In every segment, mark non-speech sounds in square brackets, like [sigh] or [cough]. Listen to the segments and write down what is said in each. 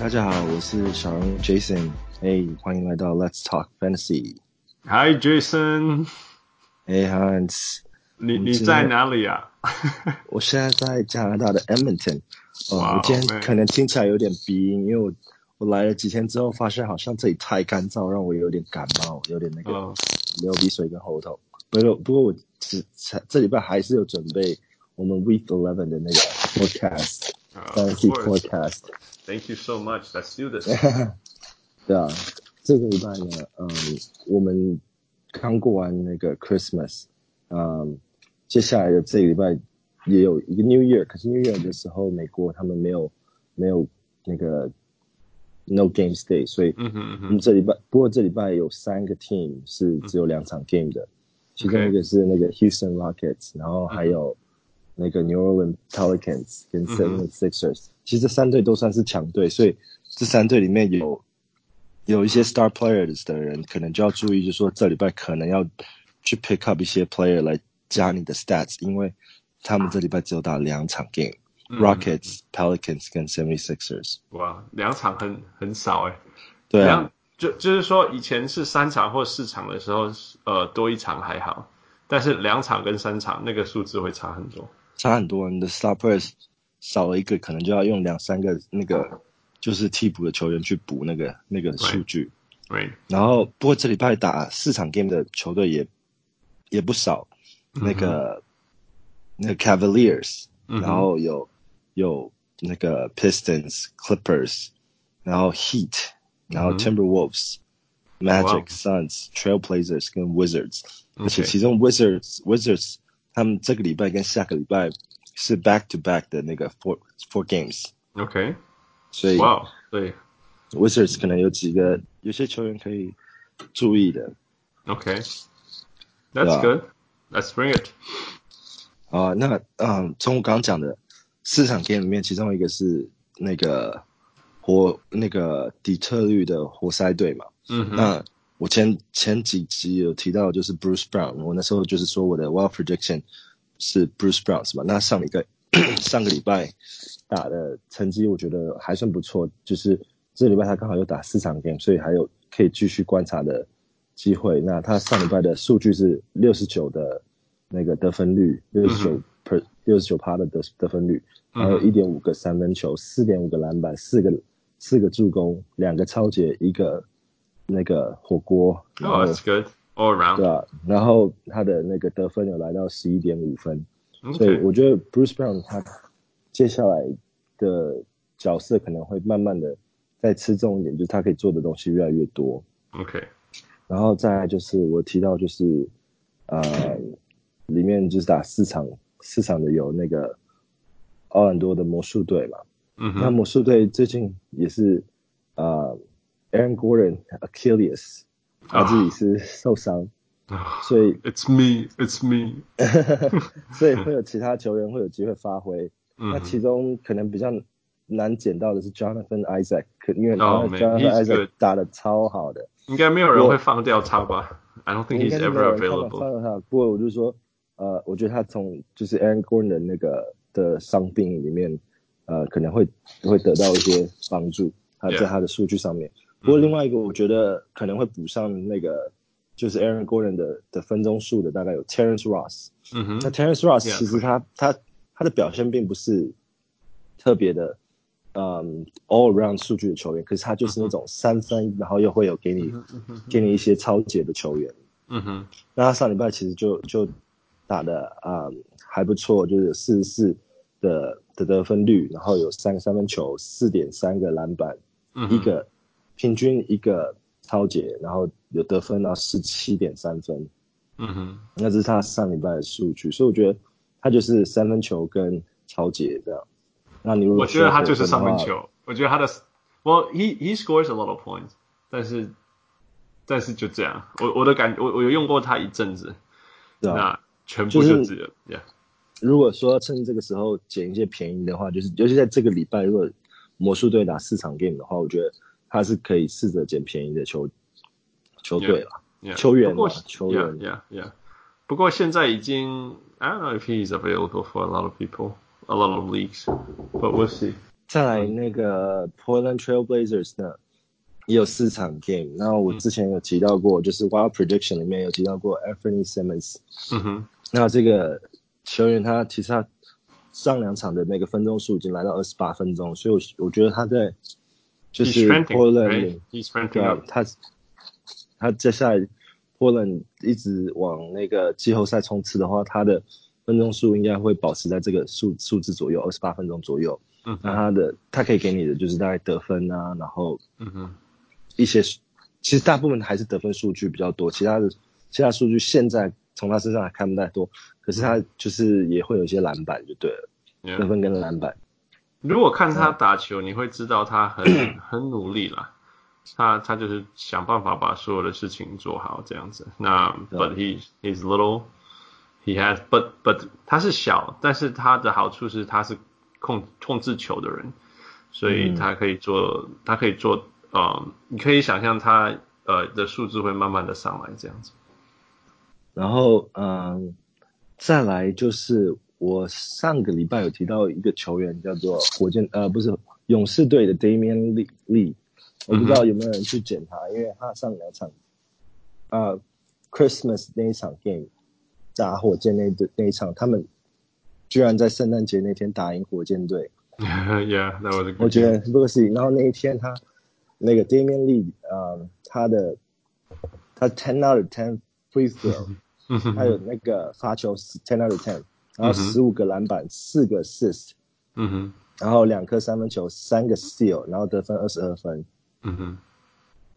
大家好，我是小荣 Jason，哎，欢迎来到 Let's Talk Fantasy。Hi Jason，哎 Hans，你你在哪里啊？[laughs] 我现在在加拿大的 Edmonton。哦，我今天可能听起来有点鼻音，因为我我来了几天之后，发现好像这里太干燥，让我有点感冒，有点那个流鼻水跟喉头。不过不过我只这礼拜还是有准备我们 Week Eleven 的那个 Podcast，Fantasy Podcast。Thank you so much. Let's do this. [laughs] 对啊，这个礼拜呢，嗯，我们刚过完那个 Christmas，嗯，接下来的这个礼拜也有一个 New Year，可是 New Year 的时候，美国他们没有没有那个 No Games Day，所以嗯哼嗯哼，我们这礼拜不过这礼拜有三个 team 是只有两场 game 的，其中一个是那个 Houston Rockets，然后还有那个 New Orleans Pelicans 跟 Seven Sixers。 其实这三队都算是强队，所以这三队里面有有一些 star players 的人，可能就要注意，就是说这礼拜可能要去 pick up 一些 player 来加你的 stats，因为他们这礼拜只有打两场 game，Rockets、嗯、Pelicans 跟 Seventy Sixers。哇，两场很很少哎。对啊，就就是说以前是三场或四场的时候，呃，多一场还好，但是两场跟三场那个数字会差很多，差很多。你的 star players。少了一个，可能就要用两三个那个，就是替补的球员去补那个那个数据。对。然后，不过这礼拜打四场 game 的球队也也不少。那个、嗯、那个 Cavaliers，、嗯、然后有有那个 Pistons、Clippers，然后 Heat，然后 Timberwolves、嗯、Magic、Suns、Trailblazers 跟 Wizards。而且其中 Wizards、Wizards 他们这个礼拜跟下个礼拜。是 back to back 的那个 four four games，OK，、okay. 所以哇，对，Wizards 可能有几个有些球员可以注意的，OK，That's、okay. good，Let's bring it。啊，那嗯，从我刚刚讲的四场 game 里面，其中一个是那个活那个底特律的活塞队嘛，嗯，那我前前几集有提到就是 Bruce Brown，我那时候就是说我的 wild prediction。是 Bruce Brown 是吧？那上一个上个礼拜打的成绩，我觉得还算不错。就是这礼拜他刚好又打四场 game，所以还有可以继续观察的机会。那他上礼拜的数据是六十九的那个得分率，六十九 per 六十九趴的得得分率，还有一点五个三分球，四点五个篮板，四个四个助攻，两个超截，一个那个火锅。Oh, that's good. All around. 对啊，然后他的那个得分有来到十一点五分.所以我觉得 Bruce Brown 他接下来的角色可能会慢慢的再吃重一点，就是他可以做的东西越来越多。OK，然后再来就是我提到就是呃里面就是打四场四场的有那个奥兰多的魔术队嘛，嗯哼，那魔术队最近也是呃 Aaron Gordon Achilles。他自己是受伤，oh. 所以 It's me, It's me，[laughs] [laughs] 所以会有其他球员会有机会发挥。Mm -hmm. 那其中可能比较难捡到的是 Jonathan Isaac，因为 Jonathan Isaac 打得超好的，应该没有人会放掉他吧？I don't think he's ever available。放掉他，不过我就说，呃，我觉得他从就是 Aaron Gordon 的那个的伤病里面，呃，可能会会得到一些帮助，他在他的数据上面。Yeah. 不过另外一个，我觉得可能会补上那个，就是 Aaron Gordon 的的分钟数的，大概有 Terrence Ross。嗯哼。那 Terrence Ross 其实他.他他的表现并不是特别的，嗯，all around 数据的球员，可是他就是那种三分，uh. 然后又会有给你、uh. 给你一些超解的球员。嗯哼。那他上礼拜其实就就打的啊、嗯、还不错，就是四十四的的得分率，然后有三个三分球，四点三个篮板，uh. 一个。平均一个超节，然后有得分到十七点三分，嗯哼，那这是他上礼拜的数据，所以我觉得他就是三分球跟超节这样。那你如果我觉得他就是三分球，我觉得他的，Well he he scores a lot of points，但是但是就这样，我我的感我我有用过他一阵子，对啊，那全部就只有、就是、Yeah。如果说趁这个时候捡一些便宜的话，就是尤其在这个礼拜，如果魔术队打四场 game 的话，我觉得。他是可以试着捡便宜的球球队了，yeah, yeah. 球员嘛，球员，yeah, yeah. 不过现在已经，I don't know if he's available for a lot of people, a lot of leagues, but we'll see. 再来那个 Portland Trail Blazers 呢，也有四场 game。那我之前有提到过，就是 Wild Prediction 里面有提到过 Anthony Simmons。嗯哼。那这个球员他其实他上两场的那个分钟数已经来到二十八分钟，所以我我觉得他在就是 Portland，对啊，他他接下来 Portland 一直往那个季后赛冲刺的话，他的分钟数应该会保持在这个数数字左右，二十八分钟左右。嗯，那他的他可以给你的就是大概得分啊，然后嗯哼，一些其实大部分还是得分数据比较多，其他的其他数据现在从他身上还看不太多，可是他就是也会有一些篮板就对了.得分跟篮板。如果看他打球，你会知道他很 [clears throat] 很努力啦，他他就是想办法把所有的事情做好这样子。那 but he he's little。He has, but but 他是小，但是他的好处是他是控控制球的人，所以他可以做，嗯、他可以做，呃，你可以想象他呃的数字会慢慢的上来这样子。然后嗯、呃，再来就是我上个礼拜有提到一个球员叫做火箭呃不是勇士队的 Damian Lee，我不知道有没有人去捡他，嗯、因为他上两场啊、呃、Christmas 那一场 game。打火箭那队那一场，他们居然在圣诞节那天打赢火箭队。[laughs] Yeah, was good 我觉得不可思议。然后那一天他那个 Damian Lee，呃，他的他 ten out of ten free throw，[laughs] 他有那个发球 ten out of ten，然后十五个篮板，四个 assist，嗯哼，然后两颗三分球，三个 steal，然后得分二十二分。嗯哼，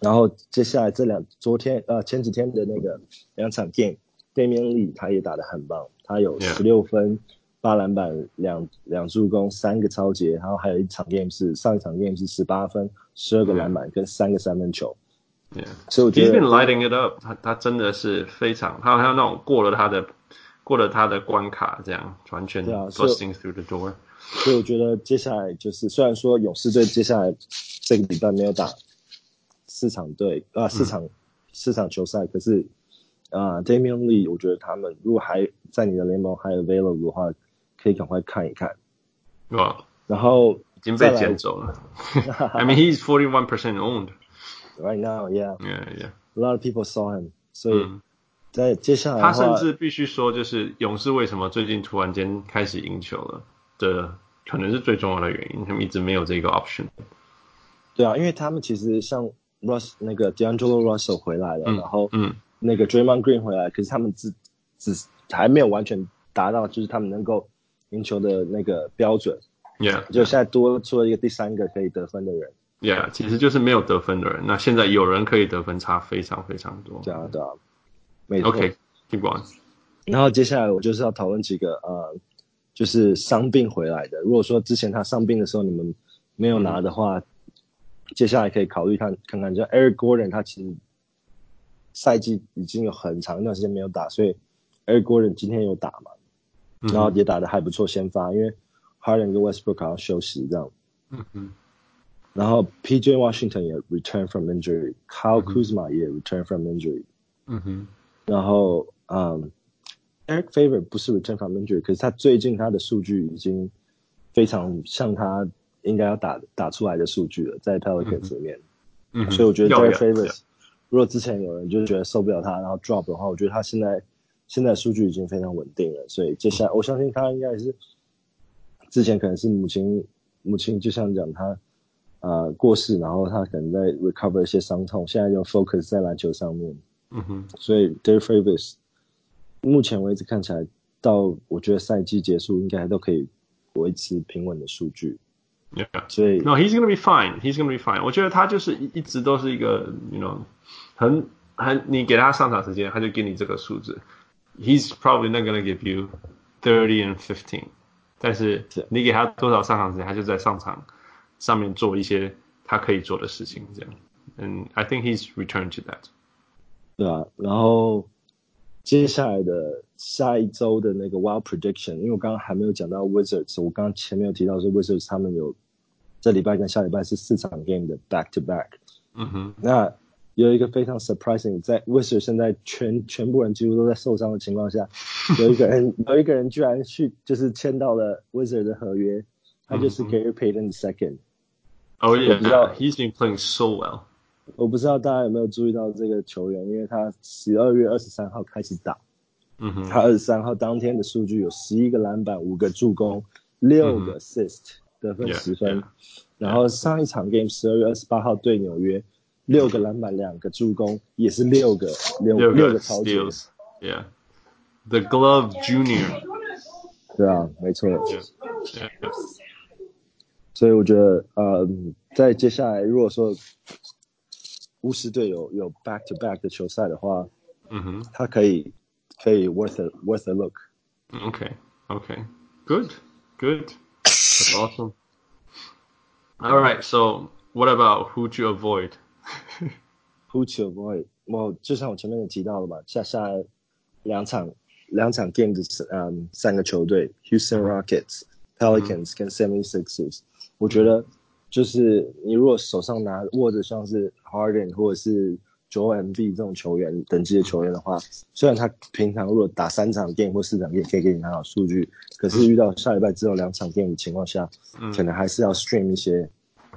然后接下来这两昨天呃前几天的那个两场 game。Damian Lee 他也打得很棒，他有十六分、八.篮板、两两助攻、三个超截，然后还有一场 game 是上一场 game 是十八分、十二个篮板跟三个三分球。Yeah. 所以我觉得 He's been lighting it up，他他真的是非常，他好像那种过了他的过了他的关卡，这样完全 busting through the door。所以我觉得接下来就是，虽然说勇士队接下来这个礼拜没有打四场队啊四场、嗯、四场球赛，可是。啊、uh,，Damian Lee，我觉得他们如果还在你的联盟还 available 的话，可以赶快看一看。哇、然后已经被捡走了。I mean, he's forty one percent owned right now. Yeah, yeah, yeah. A lot of people saw him. 所以在接下来、嗯，他甚至必须说，就是勇士为什么最近突然间开始赢球了的，可能是最重要的原因，他们一直没有这个 option。对啊，因为他们其实像 Russ 那个 D'Angelo Russell 回来了，嗯、然后嗯。那个 Draymond Green 回来，可是他们只只还没有完全达到，就是他们能够赢球的那个标准。Yeah，就现在多出了一个第三个可以得分的人。Yeah，其实就是没有得分的人。那现在有人可以得分，差非常非常多。对啊，对啊，没错。OK，keep going。然后接下来我就是要讨论几个呃，就是伤病回来的。如果说之前他伤病的时候你们没有拿的话，嗯、接下来可以考虑看看看，就 Eric Gordon 他其实。赛季已经有很长一段时间没有打，所以 Eric Gordon 今天有打嘛，嗯、然后也打的还不错，先发，因为 Harden 跟 Westbrook 好像休息这样。嗯嗯。然后 PJ Washington 也 return from injury，Kyle、嗯、Kuzma 也 return from injury。嗯哼。然后嗯，Eric Favor 不是 return from injury，可是他最近他的数据已经非常像他应该要打打出来的数据了，在 Pelicans 里面。嗯。所以我觉得 Eric Favors。如果之前有人就觉得受不了他，然后 drop 的话，我觉得他现在现在数据已经非常稳定了，所以接下来我相信他应该是之前可能是母亲母亲就像讲他呃过世，然后他可能在 recover 一些伤痛，现在就 focus 在篮球上面。嗯哼，所以 Derek Favors 目前为止看起来到我觉得赛季结束应该都可以维持平稳的数据。Yeah，所以 No, he's gonna be fine. He's gonna be fine. 我觉得他就是一一直都是一个，you know。很很，你给他上场时间，他就给你这个数字。He's probably not gonna give you thirty and fifteen，但是你给他多少上场时间，他就在上场上面做一些他可以做的事情，这样。And I think he's returned to that。 对啊，然后接下来的下一周的那个 Wild Prediction，因为我刚刚还没有讲到 Wizards，我刚刚前面有提到说 Wizards 他们有这礼拜跟下礼拜是四场 game 的 back to back。嗯哼，那。有一个非常 surprising，在 Wizards 现在全全部人几乎都在受伤的情况下，有一个人有一个人居然去就是签到了 [laughs] Wizards 的合约， 他就是 Gary Payton second。Oh yeah, he's been playing so well。 我不知道大家有没有注意到这个球员，因为他十二月二十三号开始打。嗯哼。他二十三号当天的数据有十一个篮板、五个助攻、六个 assist，得分十分。然后上一场 game 十二月二十八号对纽约，六个篮板、两个助攻，也是六个六六个超级。Yeah, the Glove Junior。对啊，没错。所以我觉得，呃，在接下来如果说巫师队有有 back to back 的球赛的话，嗯哼，他可以可以 worth a worth a look。Okay, okay, good, good, that's awesome. All right, so what about who to avoid? who to avoid？我就像我前面也提到了嘛，下下两场两场 game 的嗯三个球队，Houston Rockets、Pelicans 跟 76ers。我觉得 就是你如果手上拿握着像是 Harden 或者是 Joel Embiid 这种球员等级的球员的话，虽然他平常如果打三场 game 或四场 game 可以给你拿好数据，可是遇到下礼拜只有两场 game 的情况下，可能还是要 stream 一些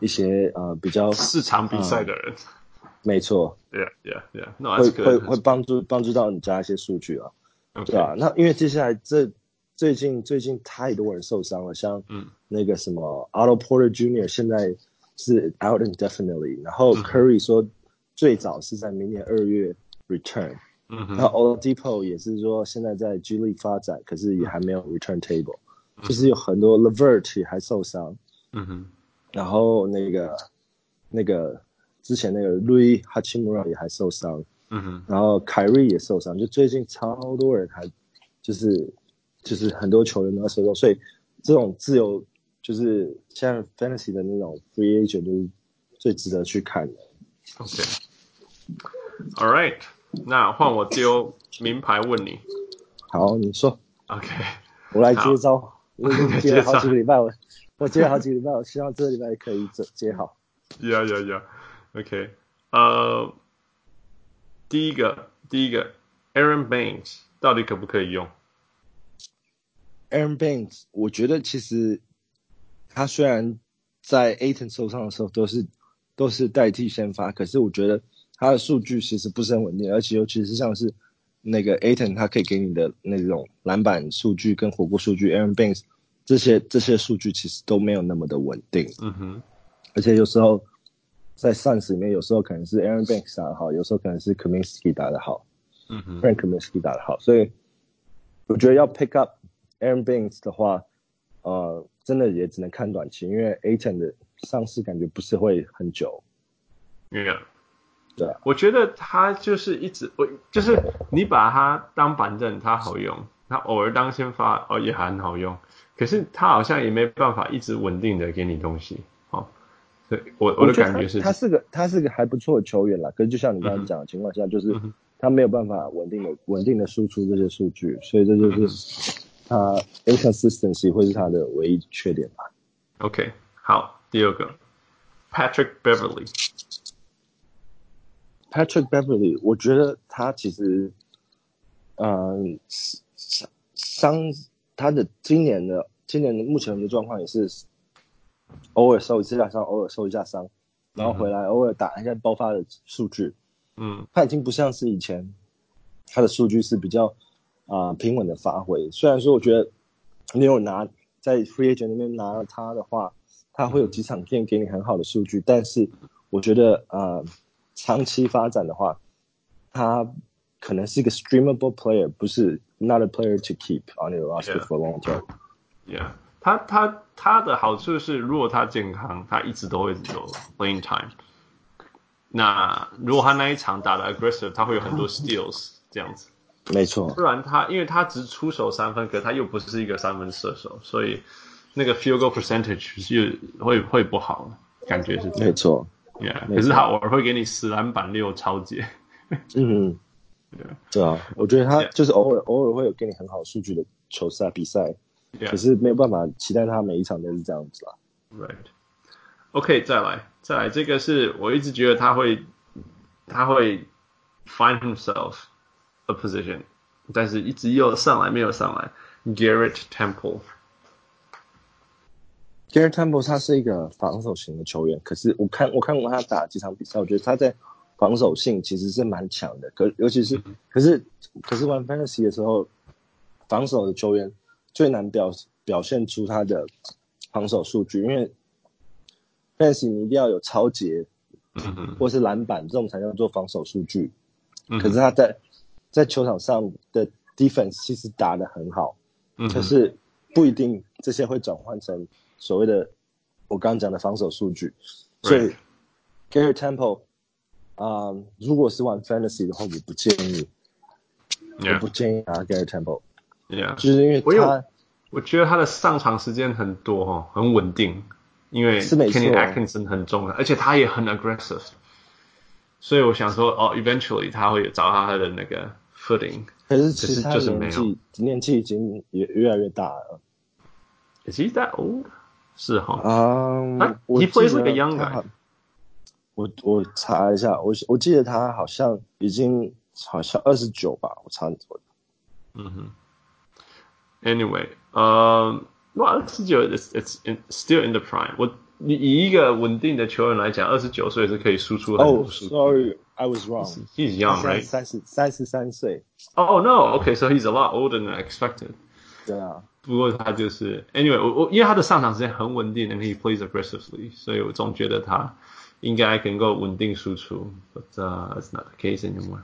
一些呃比较四场比赛的人。没错，Yeah, yeah, yeah，那会会会帮助帮助到你加一些数据啊.对啊？那因为接下来这最近最近太多人受伤了，像那个什么 Otto Porter Jr. 现在是 out indefinitely，然后 Curry 说最早是在明年二月 return，嗯哼，然后 Oladipo 也是说现在在 G League 发展，可是也还没有 return table，就是有很多 LeVert 也还受伤，嗯哼，然后那个那个。之前那个 Rui Hachimura 也还受伤，嗯哼，然后凯瑞也受伤，就最近超多人还就是就是很多球员都要受伤，所以这种自由就是像 Fantasy 的那种 Free Agent 就是最值得去看的。OK，All right，那换我丢名牌问你。好，你说。OK，我来接招。我已经 [laughs] 接了好几个礼拜我，我接了好几个礼拜，我希望这个礼拜可以接接好。Yeah, yeah, yeah. OK，呃，第一个，第一个，Aaron Baines 到底可不可以用？Aaron Baines，我觉得其实他虽然在 Ayton 受伤的时候都是都是代替先发，可是我觉得他的数据其实不是很稳定，而且尤其是像是那个 Ayton 他可以给你的那种篮板数据跟火锅数据，Aaron Baines 这些这些数据其实都没有那么的稳定。嗯哼，而且有时候。在 Suns 里面，有时候可能是 Aaron Banks 打得好，有时候可能是 Kaminsky 打得好，嗯哼，Frank Kaminsky 打得好，所以我觉得要 pick up Aaron Banks 的话，呃，真的也只能看短期，因为 Ayton 的上市感觉不是会很久。Yeah，对啊，我觉得他就是一直，我就是你把他当板凳，他好用，他偶尔当先发哦也还很好用，可是他好像也没办法一直稳定的给你东西。哦对，我我的感觉是他，他是个他是个还不错的球员啦。可是就像你刚刚讲的情况下，嗯、就是他没有办法稳定的稳定的输出这些数据，所以这就是他 inconsistency 会是它的唯一缺点吧。OK，好，第二个 Patrick Beverly。Patrick Beverly，我觉得他其实，嗯，伤伤他的今年的今年的目前的状况也是。偶尔受一次伤，偶尔受一下伤，然后回来偶尔打一下爆发的数据。嗯，他已经不像是以前，他的数据是比较啊、呃、平稳的发挥。虽然说我觉得你有拿在 free agent 那边拿了他的话，他会有几场 game 给你很好的数据，但是我觉得啊、呃、长期发展的话，他可能是一个 streamable player，不是 not a player to keep on your roster for long term。Yeah. 他他他的好处是，如果他健康，他一直都会有 playing time。那如果他那一场打的 aggressive，他会有很多 steals 这样子。没错。不然他，因为他只出手三分，可他又不是一个三分射手，所以那个 field goal percentage 是会会不好，感觉是。没错。Yeah，可是他偶尔会给你十篮板六抄截。嗯。对啊，我觉得他就是偶尔偶尔会有给你很好数据的球赛比赛。可是没有办法期待他每一场都是这样子啦。Right. OK，再来，再来，这个是我一直觉得他会，他会 find himself a position，但是一直又上来没有上来。Garrett Temple。Garrett Temple 他是一个防守型的球员，可是我看我看过他打几场比赛，我觉得他在防守性其实是蛮强的。可尤其是可是可是玩 Fantasy 的时候，防守的球员最难表表现出他的防守数据，因为 Fantasy 你一定要有抄截，或是篮板这种才叫做防守数据。可是他在在球场上的 Defense 其实打得很好，嗯可是不一定这些会转换成。所谓的我刚刚讲的防守数据，所以 Garrett Temple 啊、呃，如果是玩 Fantasy 的话，我不建议，yeah. 我不建议啊 Garrett Temple，yeah. 就是因为他我，我觉得他的上场时间很多哈，很稳定，因为 Kenny Atkinson 很重要，而且他也很 aggressive，所以我想说哦，eventually 他会找到他的那个 footing，可是其实他年纪年纪已经也越来越大了，Is he that old？是哈，嗯，他 he plays like a young guy。我我查一下，我我记得他好像已经好像二十九吧，我查错了。嗯哼。Anyway，呃，哇，二十九，it's it's in, still in the prime 我。我你以一个稳定的球员来讲，二十九岁是可以输出很多数据。Oh, sorry, I was wrong. He's young, right? 三十三十三岁。Oh no, okay, so he's a lot older than I expected. 对啊。不过他就是，anyway，我我因为他的上场时间很稳定，and he plays aggressively，所以我总觉得他应该能够稳定输出。But uh, it's not the case anymore.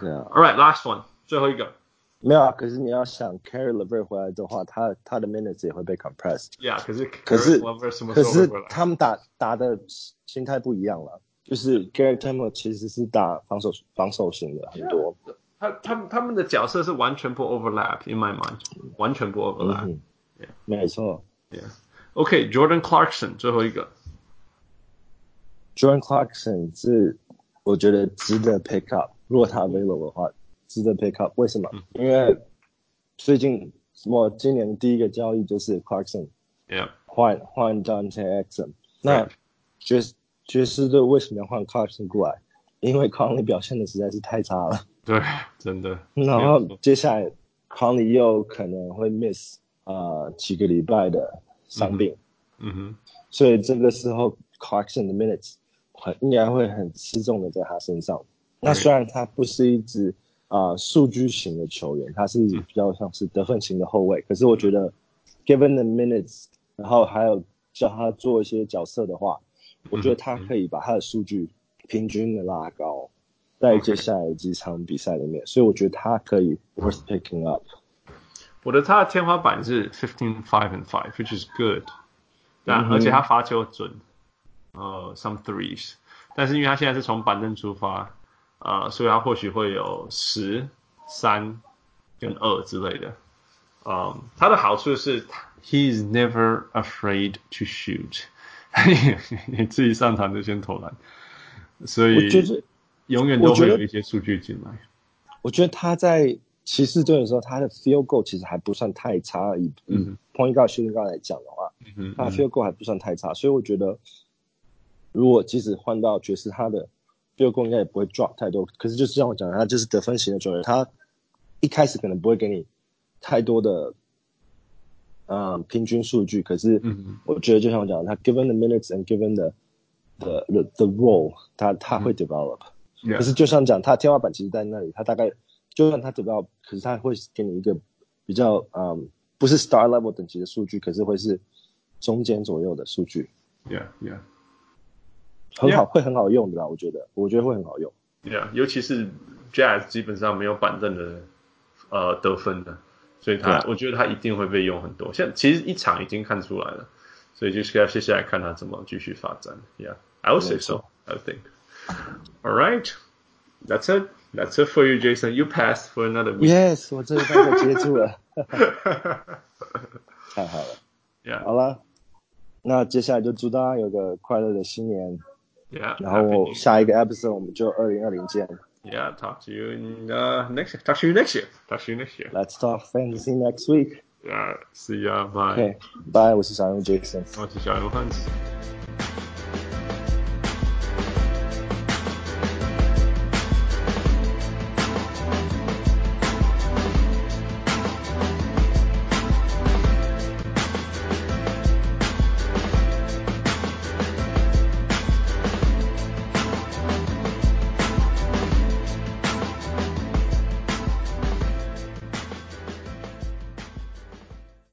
对啊。All right, last one，最后一个。没有啊，可是你要想，Caris LeVert 回来的话，他他的 minutes 也会被 compressed。Yeah，可是可是可是他们打打的心态不一样了， 就是 Garrett Temple 其实是打防守防守型的很多。Yeah. 他他他们的角色是完全不 overlap，in my mind，完全不 overlap，嗯。Yeah. 没错。Yeah，OK，Jordan Clarkson 最后一个。Jordan Clarkson 是我觉得值得 pick up，如果他 available 的话，值得 pick up。为什么？嗯、因为最近我今年第一个交易就是 Clarkson，Yeah，换换 Dante Exum。那爵士爵士队为什么要换 Clarkson 过来？因为 Conley 表现的实在是太差了。对，真的。[laughs] 然后接下来，Conley 又可能会 miss 啊、呃、几个礼拜的伤病。嗯哼。所以这个时候，Clarkson 的 minutes 很应该会很吃重的在他身上。那虽然他不是一支啊、呃、数据型的球员，他是比较像是得分型的后卫。可是我觉得，given the minutes，然后还有叫他做一些角色的话，我觉得他可以把他的数据平均的拉高。在接下来几场比赛里面，所以我觉得他可以 worth picking up。我的他的天花板是 fifteen five and five，which is good。但、嗯、而且他罚球准，呃，some threes。但是因为他现在是从板凳出发，呃，所以他或许会有十三跟二之类的。嗯，他的好处是 he is never afraid to shoot。[laughs] 你自己上场就先投篮，所以。永远都会有一些数据进来我。我觉得他在骑士队的时候，他的 field goal 其实还不算太差。以嗯，point guard shooting guard 来讲的话，嗯，他的 field goal 还不算太差。所以我觉得，如果即使换到爵士，他的 field goal 应该也不会 drop 太多。可是就是像我讲的，他就是得分型的球员，他一开始可能不会给你太多的，嗯，平均数据。可是，我觉得就像我讲的，他 given the minutes and given the the the, the role，他他会 develop。Yeah. 可是就像讲，他天花板其实在那里，他大概就算他得不到，可是他会给你一个比较嗯，不是 star level 等级的数据，可是会是中间左右的数据。Yeah, yeah，很好，yeah. 会很好用的啦，我觉得，我觉得会很好用。Yeah，尤其是 Jazz 基本上没有板凳的呃得分的，所以他、我觉得他一定会被用很多。现在其实一场已经看出来了，所以就是要接下来看他怎么继续发展。Yeah，I would say so. I think. All right, that's it. That's it for you, Jason. You passed for another week. Yes，我这一半就接住了。太好了。Yeah. 好了，那接下来就祝大家有个快乐的新年。Yeah. 然后下一个 episode 我们就二零二零见。Yeah, talk to you in uh, next year. Talk to you next year. Talk to you next year. Let's talk fantasy next week. Yeah. See ya. Bye. Okay. Bye. 我是小人物 Jason。我是小人物 Hans。